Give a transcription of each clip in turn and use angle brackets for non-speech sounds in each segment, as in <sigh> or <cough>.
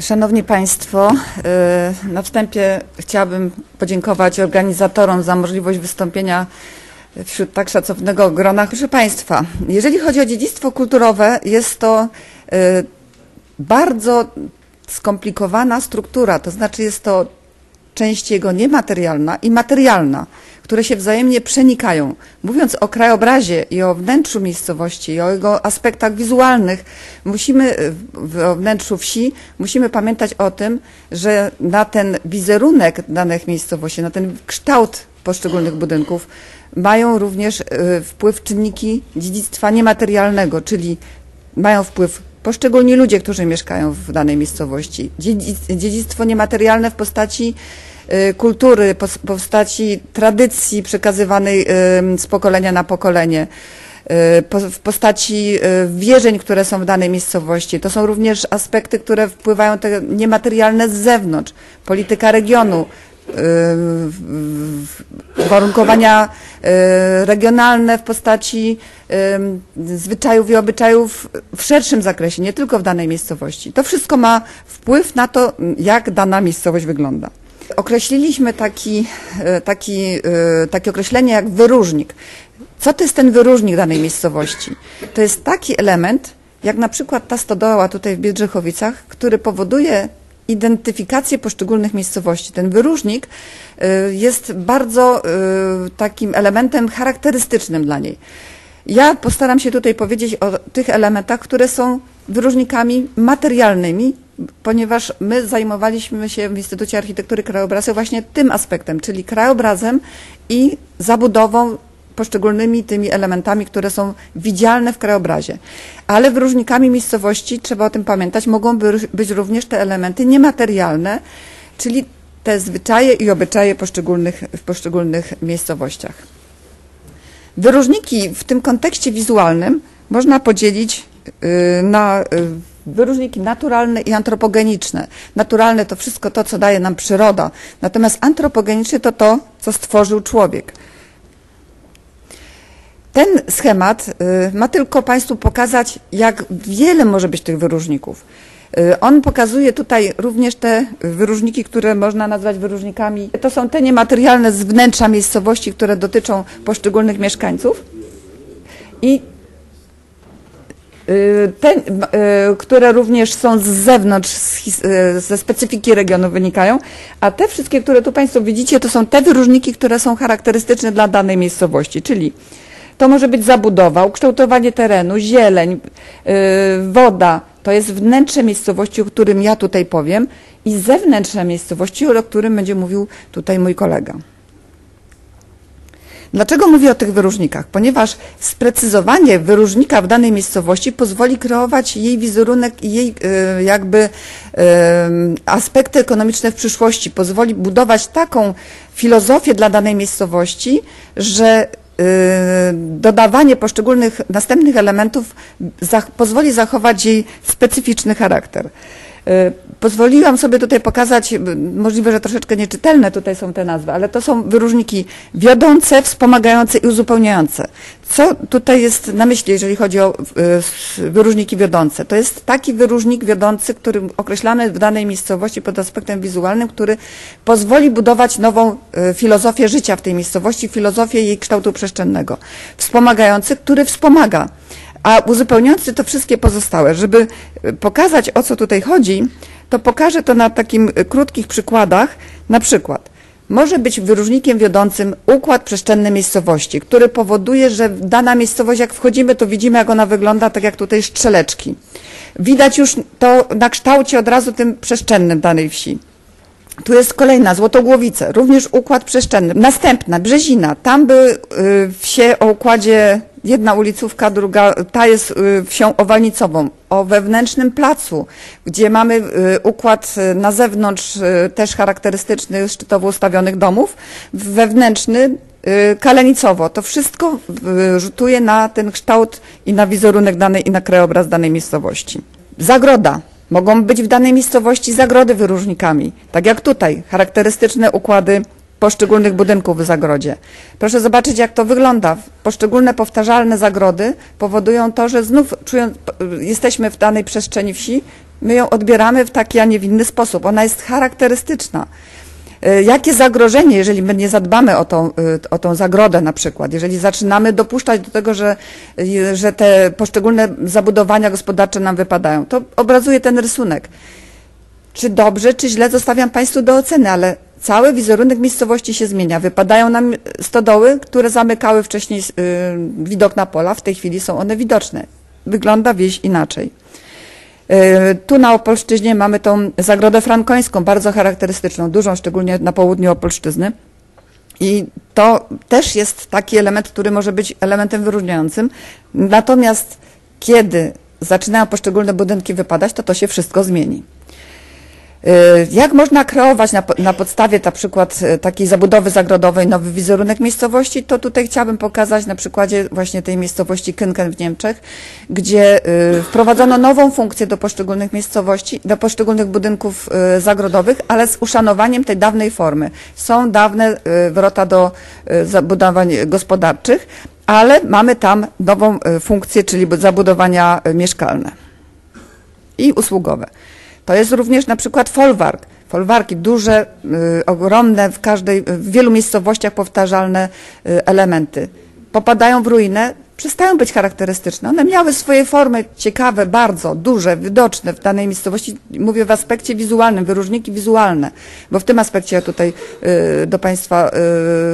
Szanowni Państwo, y, na wstępie chciałabym podziękować organizatorom za możliwość wystąpienia wśród tak szacownego grona. Proszę Państwa, jeżeli chodzi o dziedzictwo kulturowe, jest to y, bardzo skomplikowana struktura, to znaczy jest to część jego niematerialna i materialna, które się wzajemnie przenikają. Mówiąc o krajobrazie i o wnętrzu miejscowości, i o jego aspektach wizualnych, musimy w wnętrzu wsi, musimy pamiętać o tym, że na ten wizerunek danych miejscowości, na ten kształt poszczególnych budynków mają również y, wpływ czynniki dziedzictwa niematerialnego, czyli mają wpływ poszczególni ludzie, którzy mieszkają w danej miejscowości. Dziedzictwo niematerialne w postaci kultury, w postaci tradycji przekazywanej z pokolenia na pokolenie, y, w postaci wierzeń, które są w danej miejscowości. To są również aspekty, które wpływają te niematerialne z zewnątrz. Polityka regionu, uwarunkowania regionalne w postaci zwyczajów i obyczajów w szerszym zakresie, nie tylko w danej miejscowości. To wszystko ma wpływ na to, jak dana miejscowość wygląda. Określiliśmy taki, e, taki, e, takie określenie jak wyróżnik. Co to jest ten wyróżnik danej miejscowości? To jest taki element, jak na przykład ta stodoła tutaj w Biedrzechowicach, który powoduje identyfikację poszczególnych miejscowości. Ten wyróżnik y, jest bardzo takim elementem charakterystycznym dla niej. Ja postaram się tutaj powiedzieć o tych elementach, które są wyróżnikami materialnymi, ponieważ my zajmowaliśmy się w Instytucie Architektury Krajobrazu właśnie tym aspektem, czyli krajobrazem i zabudową poszczególnymi tymi elementami, które są widzialne w krajobrazie. Ale wyróżnikami miejscowości, trzeba o tym pamiętać, mogą być również te elementy niematerialne, czyli te zwyczaje i obyczaje poszczególnych, w poszczególnych miejscowościach. Wyróżniki w tym kontekście wizualnym można podzielić y, na y, wyróżniki naturalne i antropogeniczne. Naturalne to wszystko to, co daje nam przyroda, natomiast antropogeniczne to to, co stworzył człowiek. Ten schemat y, ma tylko Państwu pokazać, jak wiele może być tych wyróżników. Y, on pokazuje tutaj również te wyróżniki, które można nazwać wyróżnikami. To są te niematerialne z wnętrza miejscowości, które dotyczą poszczególnych mieszkańców. I y, te, które również są z zewnątrz, ze specyfiki regionu wynikają, a te wszystkie, które tu Państwo widzicie, to są te wyróżniki, które są charakterystyczne dla danej miejscowości, czyli to może być zabudowa, ukształtowanie terenu, zieleń, woda. To jest wnętrze miejscowości, o którym ja tutaj powiem i zewnętrzne miejscowości, o którym będzie mówił tutaj mój kolega. Dlaczego mówię o tych wyróżnikach? Ponieważ sprecyzowanie wyróżnika w danej miejscowości pozwoli kreować jej wizerunek i jej y, jakby y, aspekty ekonomiczne w przyszłości, pozwoli budować taką filozofię dla danej miejscowości, że Y, dodawanie poszczególnych następnych elementów pozwoli zachować jej specyficzny charakter. Y, pozwoliłam sobie tutaj pokazać, możliwe, że troszeczkę nieczytelne tutaj są te nazwy, ale to są wyróżniki wiodące, wspomagające i uzupełniające. Co tutaj jest na myśli, jeżeli chodzi o y, wyróżniki wiodące? To jest taki wyróżnik wiodący, który określamy w danej miejscowości pod aspektem wizualnym, który pozwoli budować nową y, filozofię życia w tej miejscowości, filozofię jej kształtu przestrzennego. Wspomagający, który wspomaga a uzupełniający to wszystkie pozostałe, żeby pokazać o co tutaj chodzi, to pokażę to na takim krótkich przykładach. Na przykład może być wyróżnikiem wiodącym układ przestrzenny miejscowości, który powoduje, że dana miejscowość, jak wchodzimy, to widzimy, jak ona wygląda, tak jak tutaj strzeleczki. Widać już to na kształcie od razu tym przestrzennym danej wsi. Tu jest kolejna, Złotogłowice, również układ przestrzenny. Następna, Brzezina, tam by y, wsie o układzie jedna ulicówka, druga, ta jest y, wsią owalnicową, o wewnętrznym placu, gdzie mamy y, układ na zewnątrz też charakterystyczny szczytowo ustawionych domów, wewnętrzny kalenicowo. To wszystko rzutuje na ten kształt i na wizerunek danej i na krajobraz danej miejscowości. Zagroda. Mogą być w danej miejscowości zagrody wyróżnikami, tak jak tutaj, charakterystyczne układy poszczególnych budynków w zagrodzie. Proszę zobaczyć, jak to wygląda. Poszczególne powtarzalne zagrody powodują to, że znów czując, jesteśmy w danej przestrzeni wsi, My ją odbieramy w taki, a nie w inny sposób. Ona jest charakterystyczna. Y, Jakie zagrożenie, jeżeli my nie zadbamy o tą, y, o tą zagrodę na przykład, jeżeli zaczynamy dopuszczać do tego, że, y, że te poszczególne zabudowania gospodarcze nam wypadają, to obrazuje ten rysunek. Czy dobrze, czy źle, zostawiam Państwu do oceny, ale cały wizerunek miejscowości się zmienia. Wypadają nam stodoły, które zamykały wcześniej widok na pola, w tej chwili są one widoczne. Wygląda wieś inaczej. Y, Tu na Opolszczyźnie mamy tą zagrodę frankońską, bardzo charakterystyczną, dużą, szczególnie na południu Opolszczyzny. I to też jest taki element, który może być elementem wyróżniającym. Natomiast kiedy zaczynają poszczególne budynki wypadać, to to się wszystko zmieni. Y, Jak można kreować na, na podstawie na przykład y, takiej zabudowy zagrodowej nowy wizerunek miejscowości, to tutaj chciałabym pokazać na przykładzie właśnie tej miejscowości Kynken w Niemczech, gdzie y, wprowadzono nową funkcję do poszczególnych miejscowości, do poszczególnych budynków zagrodowych, ale z uszanowaniem tej dawnej formy. Są dawne wrota do zabudowań gospodarczych, ale mamy tam nową funkcję, czyli zabudowania mieszkalne i usługowe. To jest również na przykład folwark. Folwarki duże, y, ogromne, w każdej, w wielu miejscowościach powtarzalne y, elementy. Popadają w ruinę, przestają być charakterystyczne. One miały swoje formy ciekawe, bardzo duże, widoczne w danej miejscowości. Mówię w aspekcie wizualnym, wyróżniki wizualne, bo w tym aspekcie ja tutaj y, do Państwa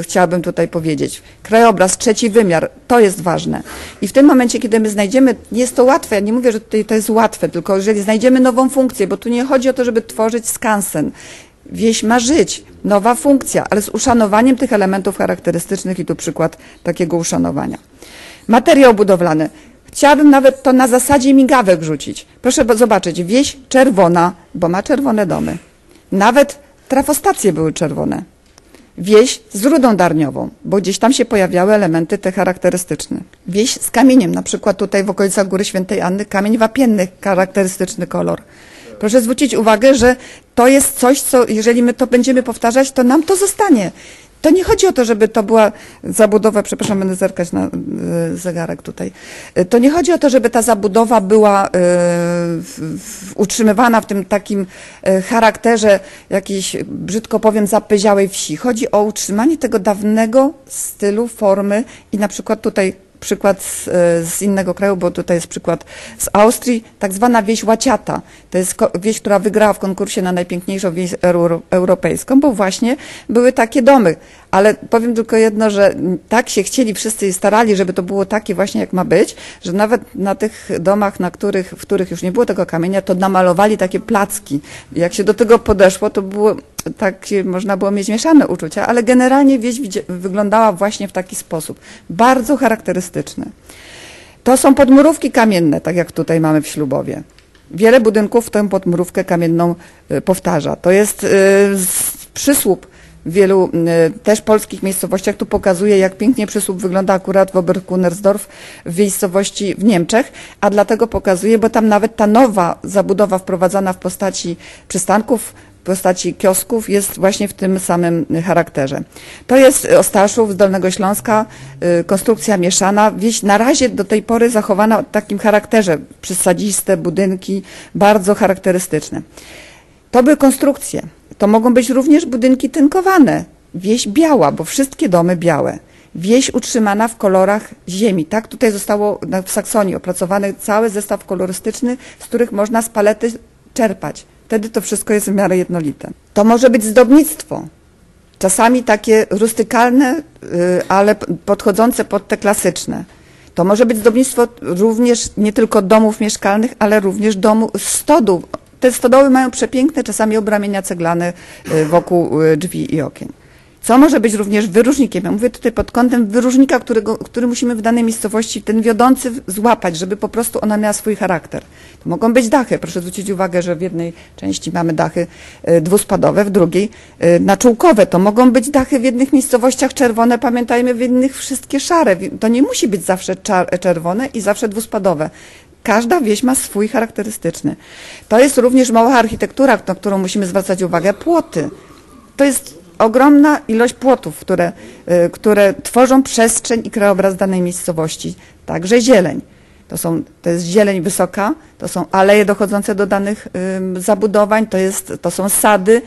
y, chciałabym tutaj powiedzieć. Krajobraz, trzeci wymiar, to jest ważne. I w tym momencie, kiedy my znajdziemy, jest to łatwe, ja nie mówię, że tutaj to jest łatwe, tylko jeżeli znajdziemy nową funkcję, bo tu nie chodzi o to, żeby tworzyć skansen. Wieś ma żyć, nowa funkcja, ale z uszanowaniem tych elementów charakterystycznych i tu przykład takiego uszanowania. Materiał budowlany. Chciałabym nawet to na zasadzie migawek rzucić. Proszę zobaczyć, wieś czerwona, bo ma czerwone domy. Nawet trafostacje były czerwone. Wieś z rudą darniową, bo gdzieś tam się pojawiały elementy te charakterystyczne. Wieś z kamieniem, na przykład tutaj w okolicach Góry Świętej Anny, kamień wapienny, charakterystyczny kolor. Proszę zwrócić uwagę, że to jest coś, co jeżeli my to będziemy powtarzać, to nam to zostanie. To nie chodzi o to, żeby to była zabudowa, przepraszam, będę zerkać na y, zegarek tutaj. Y, To nie chodzi o to, żeby ta zabudowa była y, utrzymywana w tym takim charakterze jakiejś, brzydko powiem, zapyziałej wsi. Chodzi o utrzymanie tego dawnego stylu, formy i na przykład tutaj przykład z, e, z innego kraju, bo tutaj jest przykład z Austrii, tak zwana wieś Łaciata. To jest wieś, która wygrała w konkursie na najpiękniejszą wieś euro, europejską, bo właśnie były takie domy. Ale powiem tylko jedno, że tak się chcieli wszyscy starali, żeby to było takie właśnie jak ma być, że nawet na tych domach, na których, w których już nie było tego kamienia, to namalowali takie placki. Jak się do tego podeszło, to było takie, można było mieć mieszane uczucia, ale generalnie wieś wyglądała właśnie w taki sposób. Bardzo charakterystyczny. To są podmurówki kamienne, tak jak tutaj mamy w Ślubowie. Wiele budynków tę podmurówkę kamienną y, powtarza. To jest y, przysłup w wielu też polskich miejscowościach. Tu pokazuje, jak pięknie przysłup wygląda akurat w Oberkunersdorf w miejscowości w Niemczech, a dlatego pokazuje, bo tam nawet ta nowa zabudowa wprowadzana w postaci przystanków w postaci kiosków jest właśnie w tym samym charakterze. To jest Ostaszów z Dolnego Śląska, y, konstrukcja mieszana. Wieś na razie do tej pory zachowana w takim charakterze, przysadziste budynki, bardzo charakterystyczne. To były konstrukcje. To mogą być również budynki tynkowane. Wieś biała, bo wszystkie domy białe. Wieś utrzymana w kolorach ziemi. Tak tutaj zostało w Saksonii opracowany cały zestaw kolorystyczny, z których można z palety czerpać. Wtedy to wszystko jest w miarę jednolite. To może być zdobnictwo. Czasami takie rustykalne, y, ale podchodzące pod te klasyczne. To może być zdobnictwo również nie tylko domów mieszkalnych, ale również domu, stodół. Te stodoły mają przepiękne czasami obramienia ceglane y, wokół y, drzwi i okien. Co może być również wyróżnikiem? Ja mówię tutaj pod kątem wyróżnika, którego, który musimy w danej miejscowości, ten wiodący złapać, żeby po prostu ona miała swój charakter. To mogą być dachy. Proszę zwrócić uwagę, że w jednej części mamy dachy y, dwuspadowe, w drugiej naczółkowe. To mogą być dachy w jednych miejscowościach czerwone, pamiętajmy, w innych wszystkie szare. To nie musi być zawsze czerwone i zawsze dwuspadowe. Każda wieś ma swój charakterystyczny. To jest również mała architektura, na którą musimy zwracać uwagę. Płoty. To jest ogromna ilość płotów, które, y, które tworzą przestrzeń i krajobraz danej miejscowości. Także zieleń. To, są, to jest zieleń wysoka, to są aleje dochodzące do danych ym, zabudowań, to, jest, to są sady,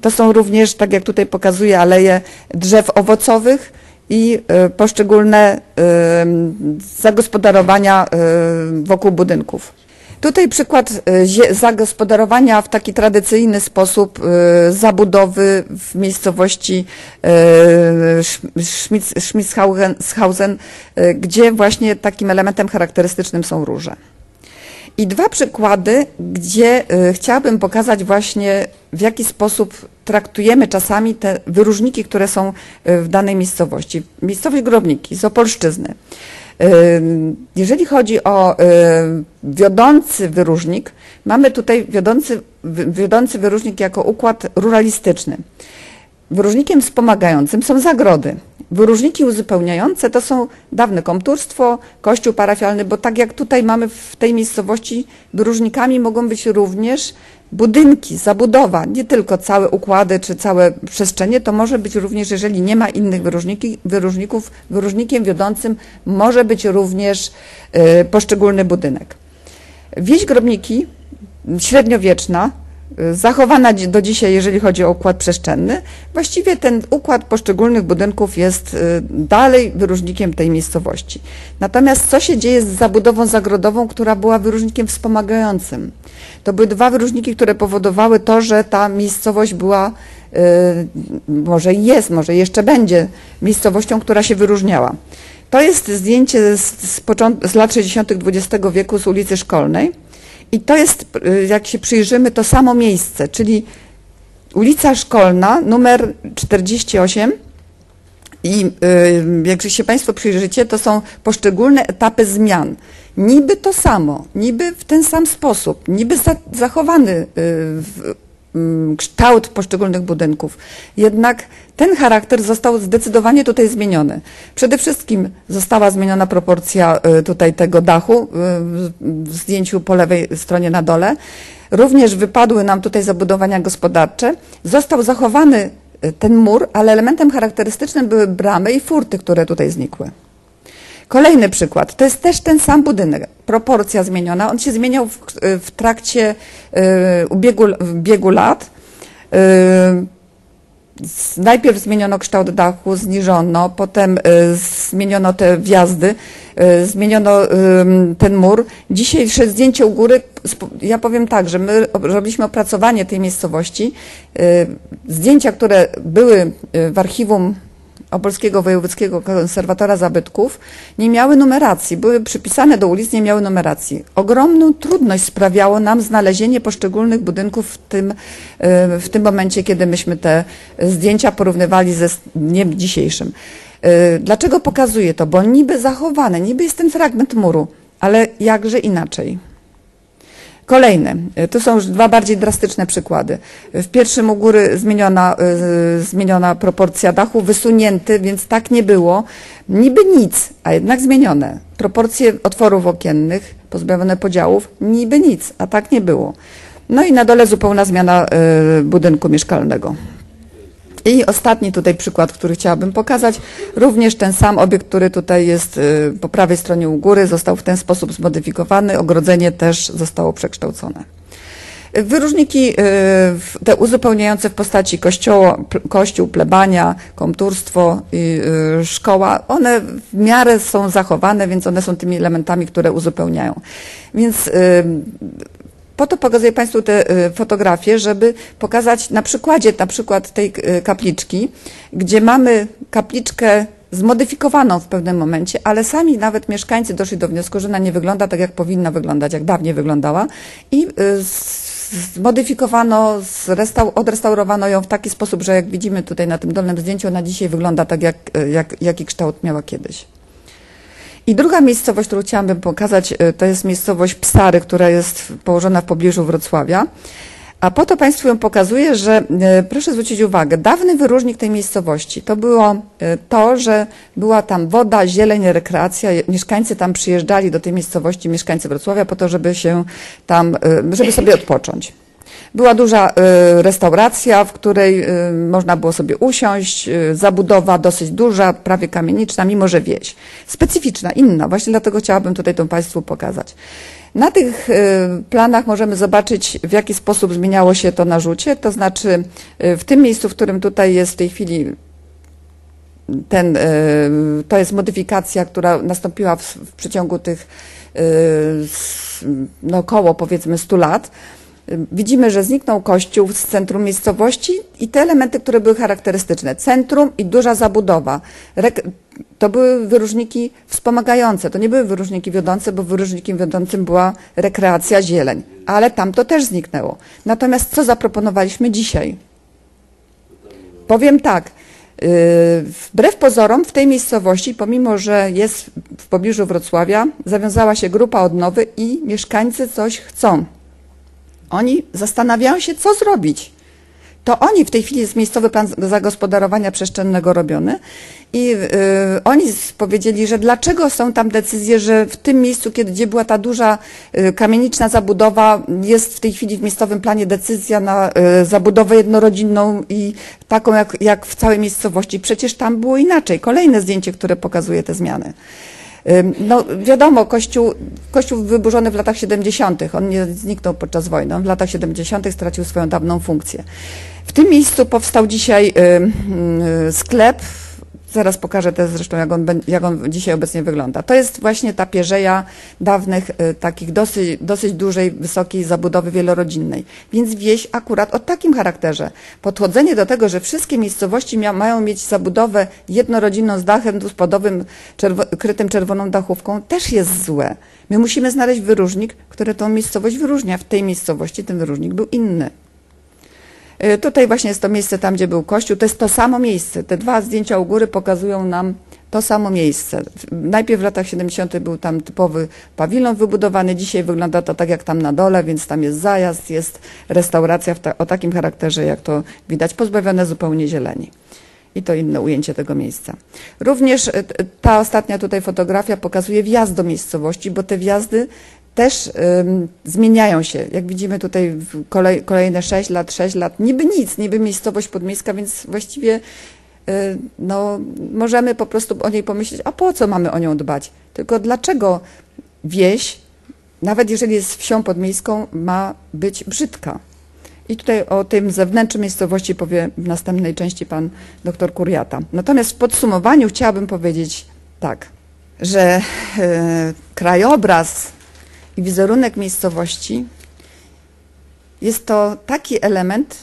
to są również, tak jak tutaj pokazuje, aleje drzew owocowych i y, poszczególne y, zagospodarowania y, wokół budynków. Tutaj przykład zagospodarowania w taki tradycyjny sposób zabudowy w miejscowości Schmitzhausen, gdzie właśnie takim elementem charakterystycznym są róże. I dwa przykłady, gdzie chciałabym pokazać właśnie w jaki sposób traktujemy czasami te wyróżniki, które są w danej miejscowości. Miejscowość Grobniki z Opolszczyzny. Jeżeli chodzi o wiodący wyróżnik, mamy tutaj wiodący, wiodący wyróżnik jako układ ruralistyczny. Wyróżnikiem wspomagającym są zagrody. Wyróżniki uzupełniające to są dawne komturstwo, kościół parafialny, bo tak jak tutaj mamy w tej miejscowości, wyróżnikami mogą być również budynki, zabudowa, nie tylko całe układy czy całe przestrzenie, to może być również, jeżeli nie ma innych wyróżników, wyróżnikiem wiodącym może być również y, poszczególny budynek. Wieś Grobniki, średniowieczna, zachowana do dzisiaj, jeżeli chodzi o układ przestrzenny, właściwie ten układ poszczególnych budynków jest y, dalej wyróżnikiem tej miejscowości. Natomiast co się dzieje z zabudową zagrodową, która była wyróżnikiem wspomagającym? To były dwa wyróżniki, które powodowały to, że ta miejscowość była, y, może jest, może jeszcze będzie miejscowością, która się wyróżniała. To jest zdjęcie z, z, z lat 60. XX wieku z ulicy Szkolnej i to jest, y, jak się przyjrzymy, to samo miejsce, czyli ulica Szkolna, numer 48. I y, jak się Państwo przyjrzycie, to są poszczególne etapy zmian. Niby to samo, niby w ten sam sposób, niby za, zachowany y, kształt poszczególnych budynków. Jednak ten charakter został zdecydowanie tutaj zmieniony. Przede wszystkim została zmieniona proporcja y, tutaj tego dachu y, w zdjęciu po lewej stronie na dole. Również wypadły nam tutaj zabudowania gospodarcze. Został zachowany y, ten mur, ale elementem charakterystycznym były bramy i furty, które tutaj znikły. Kolejny przykład, to jest też ten sam budynek, proporcja zmieniona, on się zmieniał w, w trakcie y, ubiegu, biegu lat. Y, najpierw zmieniono kształt dachu, zniżono, potem y, zmieniono te wjazdy, zmieniono ten mur. Dzisiejsze zdjęcie u góry, ja powiem tak, że my robiliśmy opracowanie tej miejscowości. Zdjęcia, które były w archiwum Opolskiego Wojewódzkiego Konserwatora Zabytków nie miały numeracji, były przypisane do ulic, nie miały numeracji. Ogromną trudność sprawiało nam znalezienie poszczególnych budynków w tym, e, w tym momencie, kiedy myśmy te zdjęcia porównywali ze dniem dzisiejszym. E, dlaczego pokazuję to? Bo niby zachowane, niby jest ten fragment muru, ale jakże inaczej. Kolejne, to są już dwa bardziej drastyczne przykłady. W pierwszym u góry zmieniona, y, zmieniona proporcja dachu, wysunięty, więc tak nie było. Niby nic, a jednak zmienione. Proporcje otworów okiennych, pozbawione podziałów, niby nic, a tak nie było. No i na dole zupełna zmiana budynku mieszkalnego. I ostatni tutaj przykład, który chciałabym pokazać. Również ten sam obiekt, który tutaj jest y, po prawej stronie u góry, został w ten sposób zmodyfikowany. Ogrodzenie też zostało przekształcone. Wyróżniki y, te uzupełniające w postaci kościoła, kościół, plebania, komturstwo y, szkoła, one w miarę są zachowane, więc one są tymi elementami, które uzupełniają. Więc po to pokazuję Państwu te y, fotografie, żeby pokazać na przykładzie na przykład tej y, kapliczki, gdzie mamy kapliczkę zmodyfikowaną w pewnym momencie, ale sami nawet mieszkańcy doszli do wniosku, że ona nie wygląda tak, jak powinna wyglądać, jak dawniej wyglądała i y, zmodyfikowano, odrestaurowano ją w taki sposób, że jak widzimy tutaj na tym dolnym zdjęciu, ona dzisiaj wygląda tak, jak, jak, jaki kształt miała kiedyś. I druga miejscowość, którą chciałabym pokazać, e, to jest miejscowość Psary, która jest położona w pobliżu Wrocławia. A po to Państwu ją pokazuję, że e, proszę zwrócić uwagę, dawny wyróżnik tej miejscowości to było e, to, że była tam woda, zieleń, rekreacja. Mieszkańcy tam przyjeżdżali do tej miejscowości, mieszkańcy Wrocławia, po to, żeby się tam, żeby sobie <laughs> odpocząć. Była duża y, restauracja, w której y, można było sobie usiąść, y, zabudowa dosyć duża, prawie kamieniczna, mimo że wieś. Specyficzna, inna, właśnie dlatego chciałabym tutaj to Państwu pokazać. Na tych planach możemy zobaczyć, w jaki sposób zmieniało się to na rzucie, to znaczy w tym miejscu, w którym tutaj jest w tej chwili ten, to jest modyfikacja, która nastąpiła w, w przeciągu tych no, około powiedzmy 100 lat. Widzimy, że zniknął kościół z centrum miejscowości i te elementy, które były charakterystyczne. Centrum i duża zabudowa. To były wyróżniki wspomagające, to nie były wyróżniki wiodące, bo wyróżnikiem wiodącym była rekreacja, zieleń. Ale tam to też zniknęło. Natomiast co zaproponowaliśmy dzisiaj? Powiem tak. Yy, wbrew pozorom w tej miejscowości, pomimo że jest w pobliżu Wrocławia, zawiązała się grupa odnowy i mieszkańcy coś chcą. Oni zastanawiają się, co zrobić. To oni w tej chwili jest miejscowy plan zagospodarowania przestrzennego robiony i yy, oni powiedzieli, że dlaczego są tam decyzje, że w tym miejscu, kiedy, gdzie była ta duża yy, kamieniczna zabudowa, jest w tej chwili w miejscowym planie decyzja na yy, zabudowę jednorodzinną i taką jak, jak w całej miejscowości. Przecież tam było inaczej. Kolejne zdjęcie, które pokazuje te zmiany. No wiadomo, Kościół, Kościół wyburzony w latach 70., on nie zniknął podczas wojny, on w latach 70. stracił swoją dawną funkcję. W tym miejscu powstał dzisiaj sklep Zaraz pokażę też zresztą, jak on, jak on dzisiaj obecnie wygląda. To jest właśnie ta pierzeja dawnych, y, takich dosyć, dosyć dużej, wysokiej zabudowy wielorodzinnej. Więc wieś akurat o takim charakterze. Podchodzenie do tego, że wszystkie miejscowości mają mieć zabudowę jednorodzinną z dachem dwuspodowym, czerwo, krytym czerwoną dachówką, też jest złe. My musimy znaleźć wyróżnik, który tą miejscowość wyróżnia. W tej miejscowości ten wyróżnik był inny. Y, tutaj właśnie jest to miejsce tam, gdzie był kościół. To jest to samo miejsce. Te dwa zdjęcia u góry pokazują nam to samo miejsce. Najpierw w latach 70. był tam typowy pawilon wybudowany, dzisiaj wygląda to tak jak tam na dole, więc tam jest zajazd, jest restauracja ta, o takim charakterze, jak to widać, pozbawione zupełnie zieleni. I to inne ujęcie tego miejsca. Również y, ta ostatnia tutaj fotografia pokazuje wjazd do miejscowości, bo te wjazdy też ym, zmieniają się. Jak widzimy tutaj kolej, kolejne 6 lat, 6 lat, niby nic, niby miejscowość podmiejska, więc właściwie y, no, możemy po prostu o niej pomyśleć, a po co mamy o nią dbać? Tylko dlaczego wieś, nawet jeżeli jest wsią podmiejską, ma być brzydka? I tutaj o tym zewnętrznej miejscowości powie w następnej części pan doktor Kuriata. Natomiast w podsumowaniu chciałabym powiedzieć tak, że y, krajobraz i wizerunek miejscowości jest to taki element,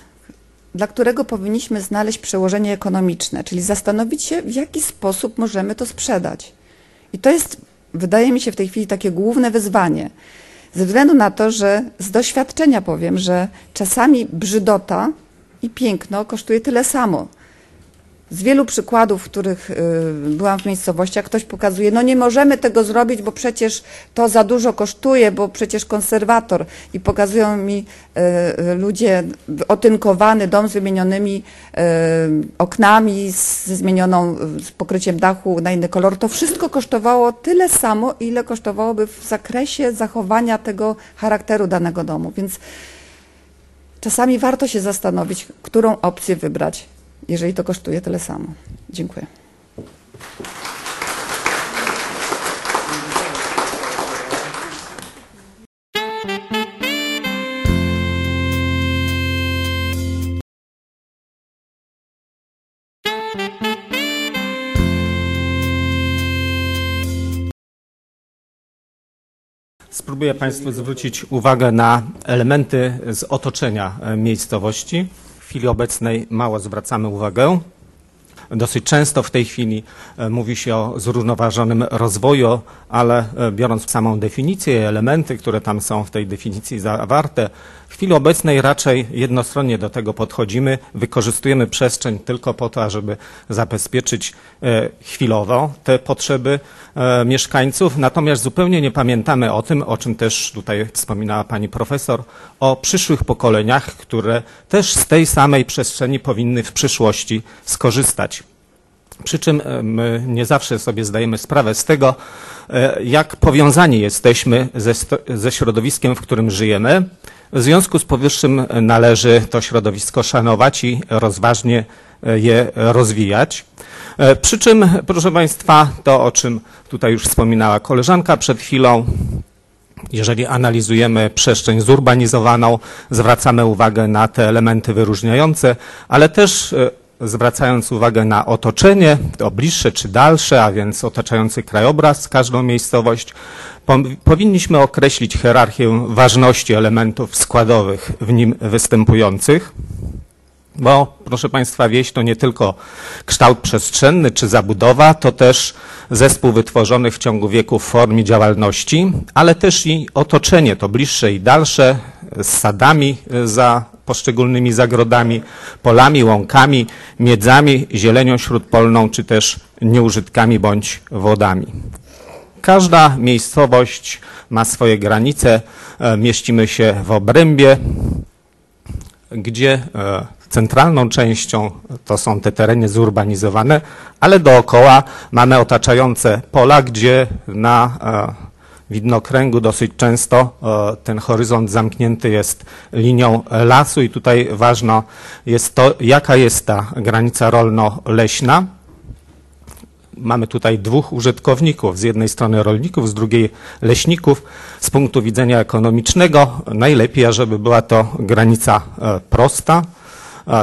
dla którego powinniśmy znaleźć przełożenie ekonomiczne, czyli zastanowić się, w jaki sposób możemy to sprzedać. I to jest, wydaje mi się, w tej chwili takie główne wyzwanie. Ze względu na to, że z doświadczenia powiem, że czasami brzydota i piękno kosztuje tyle samo. Z wielu przykładów, w których y, byłam w miejscowościach, ktoś pokazuje, no nie możemy tego zrobić, bo przecież to za dużo kosztuje, bo przecież konserwator. I pokazują mi y, y, ludzie otynkowany dom z wymienionymi oknami, ze zmienioną z pokryciem dachu na inny kolor. To wszystko kosztowało tyle samo, ile kosztowałoby w zakresie zachowania tego charakteru danego domu. Więc czasami warto się zastanowić, którą opcję wybrać jeżeli to kosztuje tyle samo. Dziękuję. Spróbuję Państwu zwrócić uwagę na elementy z otoczenia e, miejscowości chwili obecnej mało zwracamy uwagę. Dosyć często w tej chwili e, mówi się o zrównoważonym rozwoju, ale e, biorąc samą definicję, elementy, które tam są w tej definicji zawarte, w chwili obecnej raczej jednostronnie do tego podchodzimy, wykorzystujemy przestrzeń tylko po to, żeby zabezpieczyć e, chwilowo te potrzeby mieszkańców, natomiast zupełnie nie pamiętamy o tym, o czym też tutaj wspominała pani profesor, o przyszłych pokoleniach, które też z tej samej przestrzeni powinny w przyszłości skorzystać. Przy czym e, my nie zawsze sobie zdajemy sprawę z tego, e, jak powiązani jesteśmy ze, ze środowiskiem, w którym żyjemy. W związku z powyższym należy to środowisko szanować i rozważnie je rozwijać. E, Przy czym, proszę Państwa, to o czym tutaj już wspominała koleżanka przed chwilą, jeżeli analizujemy przestrzeń zurbanizowaną, zwracamy uwagę na te elementy wyróżniające, ale też e, zwracając uwagę na otoczenie, to bliższe czy dalsze, a więc otaczający krajobraz, każdą miejscowość, po, powinniśmy określić hierarchię ważności elementów składowych w nim występujących. Bo, proszę Państwa, wieś to nie tylko kształt przestrzenny czy zabudowa, to też zespół wytworzonych w ciągu wieków form i działalności, ale też i otoczenie, to bliższe i dalsze, sadami e, za poszczególnymi zagrodami, polami, łąkami, miedzami, zielenią śródpolną, czy też nieużytkami bądź wodami. Każda miejscowość ma swoje granice, e, mieścimy się w obrębie, gdzie e, centralną częścią to są te tereny zurbanizowane, ale dookoła mamy otaczające pola, gdzie na widnokręgu dosyć często e, ten horyzont zamknięty jest linią lasu i tutaj ważne jest to, jaka jest ta granica rolno-leśna. Mamy tutaj dwóch użytkowników, z jednej strony rolników, z drugiej leśników. Z punktu widzenia ekonomicznego najlepiej, żeby była to granica e, prosta,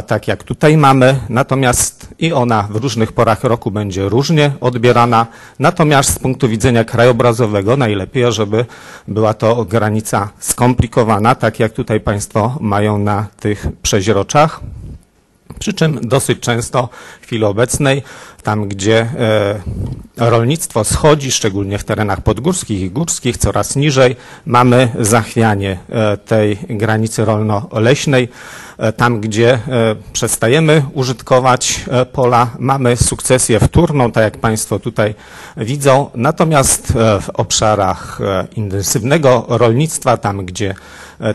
tak jak tutaj mamy, natomiast i ona w różnych porach roku będzie różnie odbierana, natomiast z punktu widzenia krajobrazowego najlepiej, żeby była to granica skomplikowana, tak jak tutaj Państwo mają na tych przeźroczach. Przy czym dosyć często w chwili obecnej, tam gdzie e, rolnictwo schodzi, szczególnie w terenach podgórskich i górskich, coraz niżej, mamy zachwianie e, tej granicy rolno-leśnej. E, Tam, gdzie e, przestajemy użytkować e, pola, mamy sukcesję wtórną, tak jak Państwo tutaj widzą. Natomiast w obszarach intensywnego rolnictwa, tam gdzie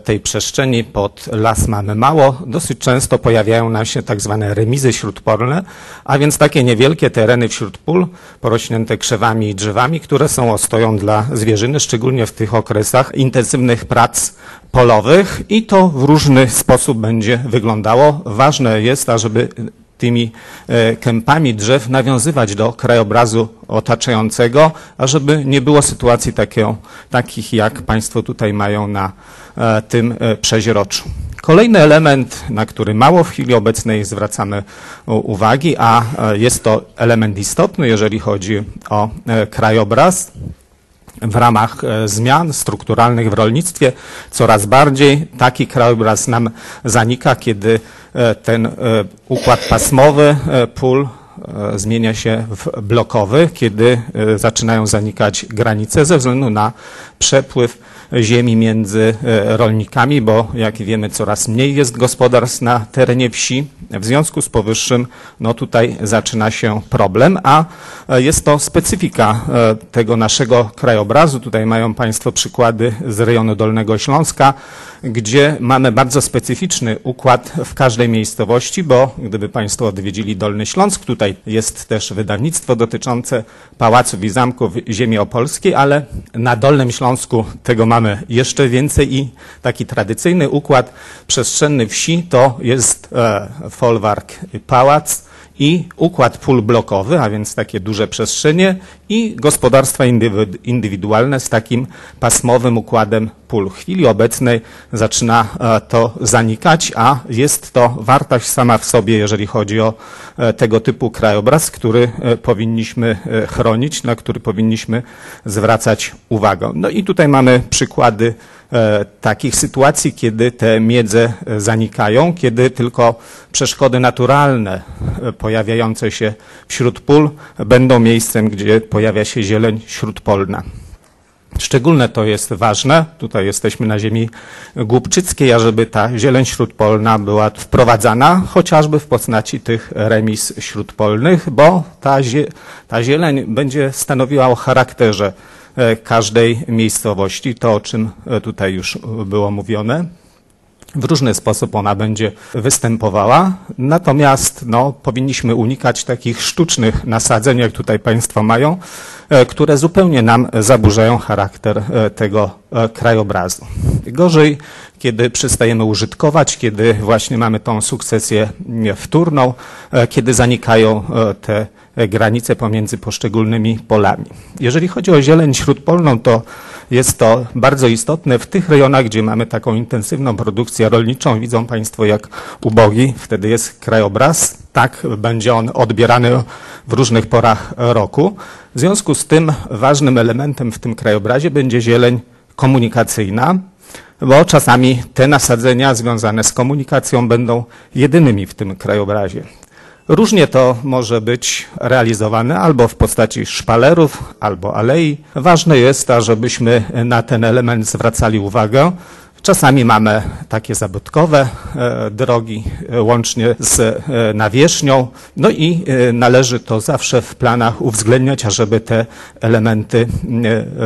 tej przestrzeni pod las mamy mało, dosyć często pojawiają nam się tak zwane remizy śródpolne, a więc takie niewielkie tereny wśród pól, porośnięte krzewami i drzewami, które są ostoją dla zwierzyny, szczególnie w tych okresach intensywnych prac polowych i to w różny sposób będzie wyglądało. Ważne jest, ażeby tymi e, kępami drzew nawiązywać do krajobrazu otaczającego, ażeby nie było sytuacji takiego, takich, jak Państwo tutaj mają na e, tym e, przeźroczu. Kolejny element, na który mało w chwili obecnej zwracamy uwagi, a jest to element istotny, jeżeli chodzi o krajobraz, w ramach e, zmian strukturalnych w rolnictwie. Coraz bardziej taki krajobraz nam zanika, kiedy e, ten e, układ pasmowy pól zmienia się w blokowy, kiedy zaczynają zanikać granice ze względu na przepływ ziemi między e, rolnikami, bo jak wiemy coraz mniej jest gospodarstw na terenie wsi. W związku z powyższym no tutaj zaczyna się problem, a e, jest to specyfika e, tego naszego krajobrazu. Tutaj mają Państwo przykłady z rejonu Dolnego Śląska, gdzie mamy bardzo specyficzny układ w każdej miejscowości, bo gdyby Państwo odwiedzili Dolny Śląsk, tutaj jest też wydawnictwo dotyczące pałaców i zamków ziemi opolskiej, ale na Dolnym Śląsku tego mamy jeszcze więcej i taki tradycyjny układ przestrzenny wsi to jest e, folwark pałac, i układ pól blokowy, a więc takie duże przestrzenie i gospodarstwa indywi- indywidualne z takim pasmowym układem pól. W chwili obecnej zaczyna e, to zanikać, a jest to wartość sama w sobie, jeżeli chodzi o e, tego typu krajobraz, który e, powinniśmy chronić, na który powinniśmy zwracać uwagę. No i tutaj mamy przykłady takich sytuacji, kiedy te miedze e, zanikają, kiedy tylko przeszkody naturalne e, pojawiające się wśród pól będą miejscem, gdzie pojawia się zieleń śródpolna. Szczególne to jest ważne, tutaj jesteśmy na ziemi głupczyckiej, ażeby ta zieleń śródpolna była wprowadzana chociażby w postaci tych remis śródpolnych, bo ta, zie, ta zieleń będzie stanowiła o charakterze e, każdej miejscowości, to o czym e, tutaj już było mówione. w różny sposób ona będzie występowała. Natomiast no, powinniśmy unikać takich sztucznych nasadzeń, jak tutaj Państwo mają, e, które zupełnie nam zaburzają charakter e, tego e, krajobrazu. Gorzej, kiedy przestajemy użytkować, kiedy właśnie mamy tą sukcesję wtórną, kiedy zanikają te granice pomiędzy poszczególnymi polami. Jeżeli chodzi o zieleń śródpolną, to jest to bardzo istotne w tych rejonach, gdzie mamy taką intensywną produkcję rolniczą. Widzą Państwo, jak ubogi wtedy jest krajobraz. Tak będzie on odbierany w różnych porach roku. W związku z tym ważnym elementem w tym krajobrazie będzie zieleń komunikacyjna, bo czasami te nasadzenia związane z komunikacją będą jedynymi w tym krajobrazie. Różnie to może być realizowane albo w postaci szpalerów, albo alei. Ważne jest, żebyśmy na ten element zwracali uwagę, Czasami mamy takie zabytkowe e, drogi e, łącznie z e, nawierzchnią, no i należy to zawsze w planach uwzględniać, ażeby te elementy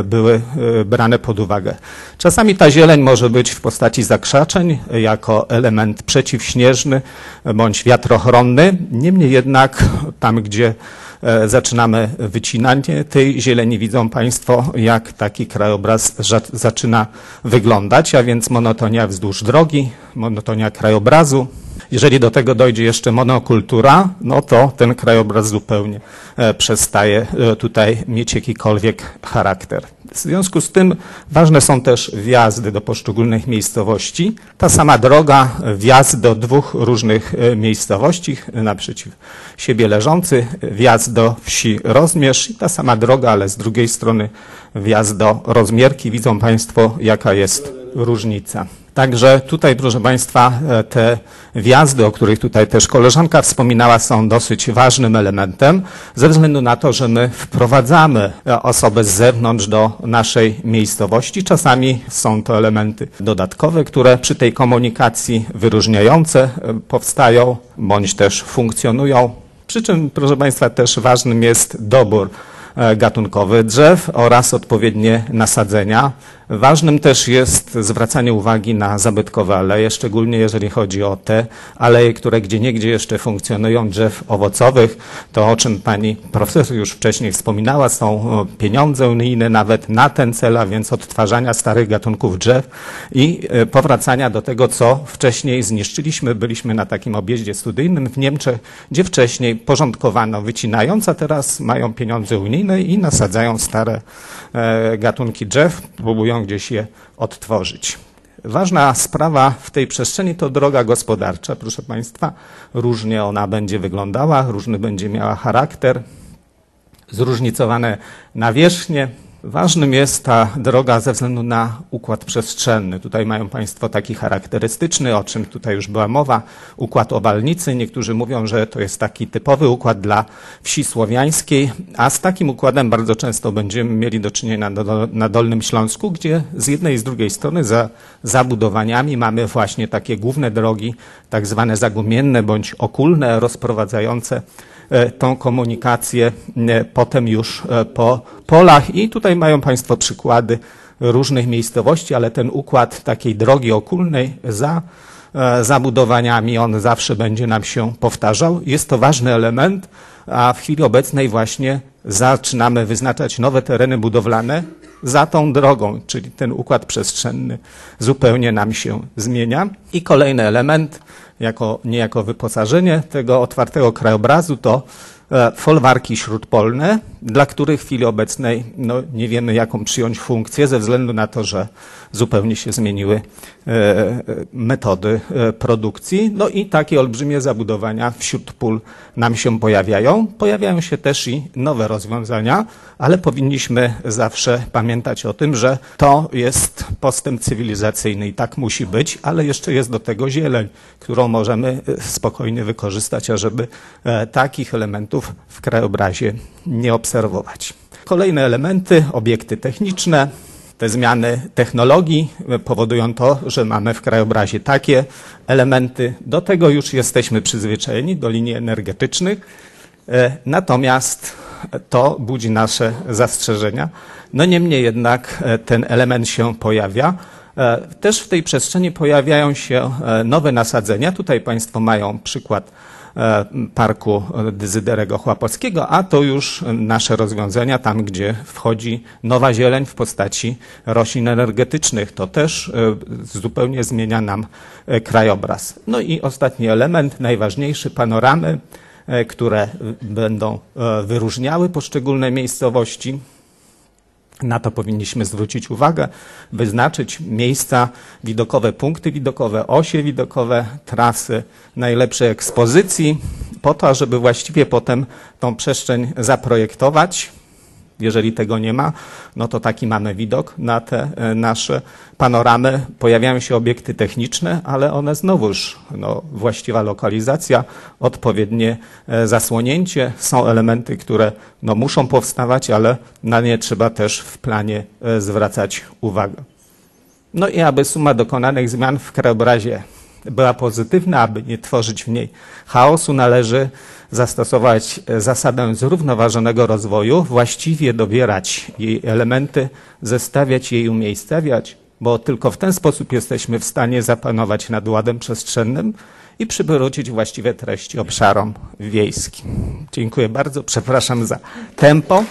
były brane pod uwagę. Czasami ta zieleń może być w postaci zakrzaczeń jako element przeciwśnieżny bądź wiatrochronny. Niemniej jednak tam, gdzie zaczynamy wycinanie tej zieleni. Widzą Państwo, jak taki krajobraz zaczyna wyglądać, a więc monotonia wzdłuż drogi, monotonia krajobrazu. Jeżeli do tego dojdzie jeszcze monokultura, no to ten krajobraz zupełnie e, przestaje e, tutaj mieć jakikolwiek charakter. W związku z tym ważne są też wjazdy do poszczególnych miejscowości. Ta sama droga, wjazd do dwóch różnych e, miejscowości naprzeciw siebie leżący, wjazd do wsi Rozmierz i ta sama droga, ale z drugiej strony wjazd do Rozmierki. Widzą Państwo, jaka jest różnica. Także tutaj, proszę Państwa, e, te wjazdy, o których tutaj też koleżanka wspominała, są dosyć ważnym elementem, ze względu na to, że my wprowadzamy e, osoby z zewnątrz do naszej miejscowości. Czasami są to elementy dodatkowe, które przy tej komunikacji wyróżniające e, powstają, bądź też funkcjonują. Przy czym, proszę Państwa, też ważnym jest dobór gatunkowy drzew oraz odpowiednie nasadzenia. Ważnym też jest zwracanie uwagi na zabytkowe aleje, szczególnie jeżeli chodzi o te aleje, które gdzie niegdzie jeszcze funkcjonują, drzew owocowych. To o czym pani profesor już wcześniej wspominała, są pieniądze unijne nawet na ten cel, a więc odtwarzania starych gatunków drzew i e, powracania do tego, co wcześniej zniszczyliśmy. Byliśmy na takim objeździe studyjnym w Niemczech, gdzie wcześniej porządkowano wycinając, a teraz mają pieniądze unijne i nasadzają stare e, gatunki drzew, próbują gdzieś je odtworzyć. Ważna sprawa w tej przestrzeni to droga gospodarcza, proszę Państwa. Różnie ona będzie wyglądała, różny będzie miała charakter, zróżnicowane nawierzchnie, Ważnym jest ta droga ze względu na układ przestrzenny. Tutaj mają Państwo taki charakterystyczny, o czym tutaj już była mowa, układ owalnicy. Niektórzy mówią, że to jest taki typowy układ dla wsi słowiańskiej, a z takim układem bardzo często będziemy mieli do czynienia na, na Dolnym Śląsku, gdzie z jednej i z drugiej strony za zabudowaniami mamy właśnie takie główne drogi, tak zwane zagumienne bądź okulne, rozprowadzające tą komunikację e, potem już e, po polach. I tutaj mają Państwo przykłady różnych miejscowości, ale ten układ takiej drogi okulnej za zabudowaniami, on zawsze będzie nam się powtarzał. Jest to ważny element, a w chwili obecnej właśnie zaczynamy wyznaczać nowe tereny budowlane za tą drogą, czyli ten układ przestrzenny zupełnie nam się zmienia. I kolejny element, jako niejako wyposażenie tego otwartego krajobrazu to e, folwarki śródpolne, dla których w chwili obecnej no, nie wiemy, jaką przyjąć funkcję, ze względu na to, że zupełnie się zmieniły e, metody e, produkcji. No i takie olbrzymie zabudowania wśród pól nam się pojawiają. Pojawiają się też i nowe rozwiązania, ale powinniśmy zawsze pamiętać o tym, że to jest postęp cywilizacyjny i tak musi być, ale jeszcze jest do tego zieleń, którą możemy e, spokojnie wykorzystać, ażeby takich elementów w krajobrazie nie obserwować. Kolejne elementy, obiekty techniczne, te zmiany technologii powodują to, że mamy w krajobrazie takie elementy. Do tego już jesteśmy przyzwyczajeni, do linii energetycznych. E, natomiast to budzi nasze zastrzeżenia. No niemniej jednak e, ten element się pojawia, E, Też w tej przestrzeni pojawiają się nowe nasadzenia. Tutaj Państwo mają przykład parku Dezyderego Chłapockiego, a to już nasze rozwiązania tam, gdzie wchodzi nowa zieleń w postaci roślin energetycznych. To też e, zupełnie zmienia nam e, krajobraz. No i ostatni element, najważniejszy, panoramy, e, które będą e, wyróżniały poszczególne miejscowości. Na to powinniśmy zwrócić uwagę, wyznaczyć miejsca widokowe, punkty widokowe, osie widokowe, trasy najlepszej ekspozycji, po to, żeby właściwie potem tą przestrzeń zaprojektować. Jeżeli tego nie ma, no to taki mamy widok na te e, nasze panoramy. Pojawiają się obiekty techniczne, ale one znowuż, no, właściwa lokalizacja, odpowiednie e, zasłonięcie. Są elementy, które no, muszą powstawać, ale na nie trzeba też w planie e, zwracać uwagę. No i aby suma dokonanych zmian w krajobrazie była pozytywna, aby nie tworzyć w niej chaosu, należy zastosować e, zasadę zrównoważonego rozwoju, właściwie dobierać jej elementy, zestawiać je i umiejscawiać, bo tylko w ten sposób jesteśmy w stanie zapanować nad ładem przestrzennym i przywrócić właściwe treści obszarom wiejskim. Dziękuję bardzo, przepraszam za tempo.